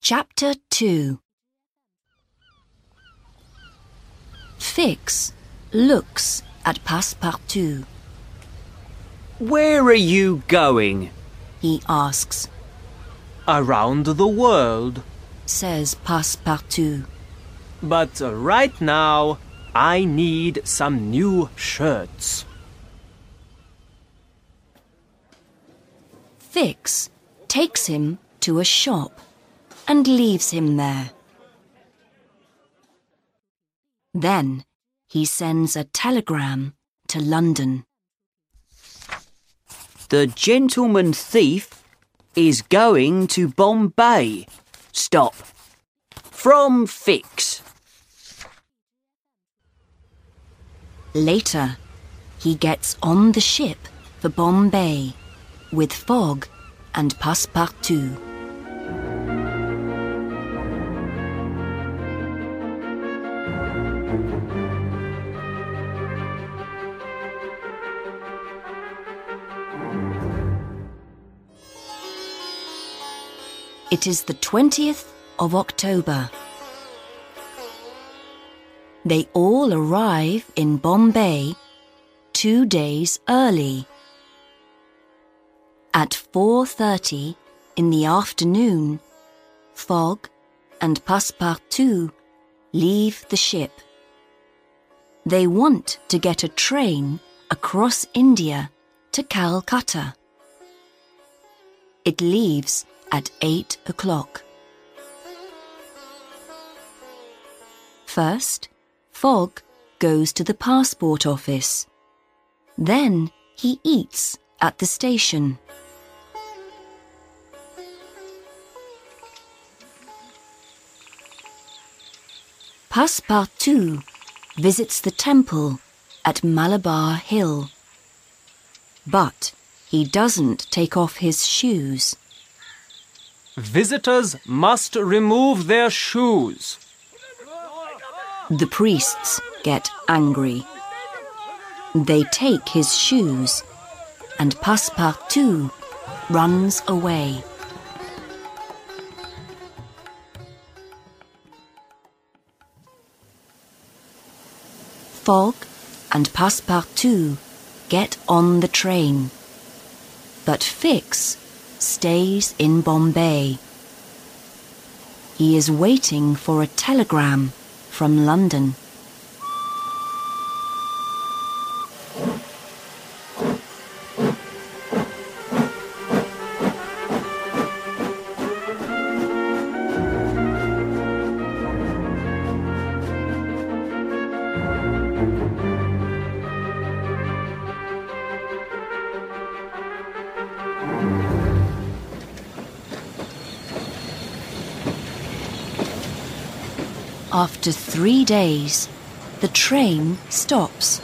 Chapter 2 Fix looks at Passepartout. Where are you going? He asks, Around the world. says Passepartout. But right now, I need some new shirts. Fix takes him to a shop and leaves him there. Then he sends a telegram to London. The gentleman thief is going to Bombay. Stop. From Fix. Later, he gets on the ship for Bombay with Fogg and Passepartout. It is the 20th of October. They all arrive in Bombay two days early. At 4:30 in the afternoon, Fogg and Passepartout leave the ship. They want to get a train across India to Calcutta. It leaves at 8 o'clock. First, Fogg goes to the passport office. Then he eats at the station. Passepartout visits the temple at Malabar Hill. But he doesn't take off his shoes. Visitors must remove their shoes. The priests get angry. They take his shoes, and Passepartout runs away. Fogg and Passepartout get on the train. But Fix stays in Bombay. He is waiting for a telegram from London. After three days, the train stops.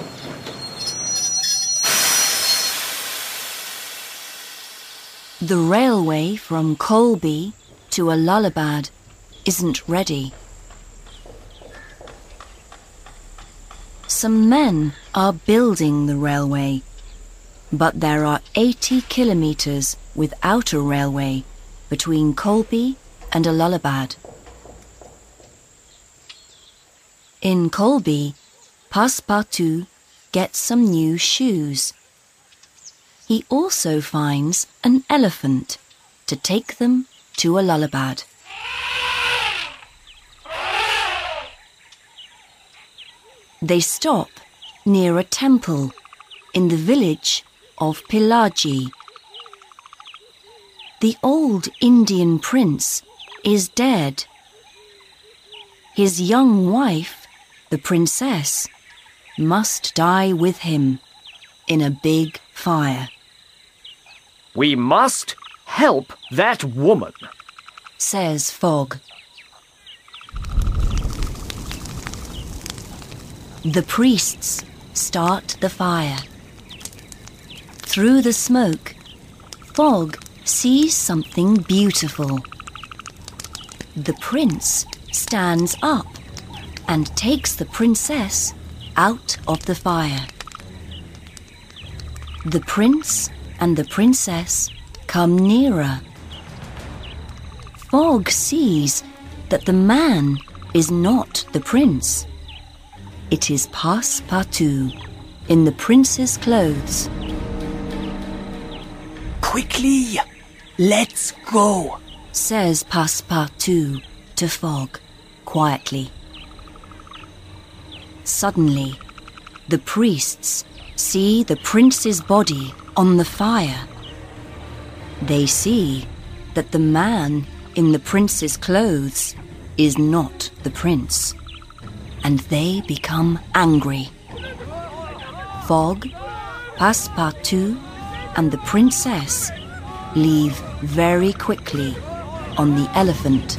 The railway from Kholby to Allahabad isn't ready. Some men are building the railway, but there are 80 kilometers without a railway between Kholby and Allahabad. In Kholby, Passepartout gets some new shoes. He also finds an elephant to take them to a Allahabad. They stop near a temple in the village of Pilaji. The old Indian prince is dead. His young wife the princess must die with him in a big fire, We must help that woman. says Fogg. The priests start the fire. Through the smoke, Fogg sees something beautiful. The prince stands up and takes the princess out of the fire. The prince and the princess come nearer. Fogg sees that the man is not the prince. It is Passepartout in the prince's clothes. Quickly, let's go, says Passepartout to Fogg quietly. Suddenly, the priests see the prince's body on the fire. They see that the man in the prince's clothes is not the prince, and they become angry. Fogg, Passepartout, and the princess leave very quickly on the elephant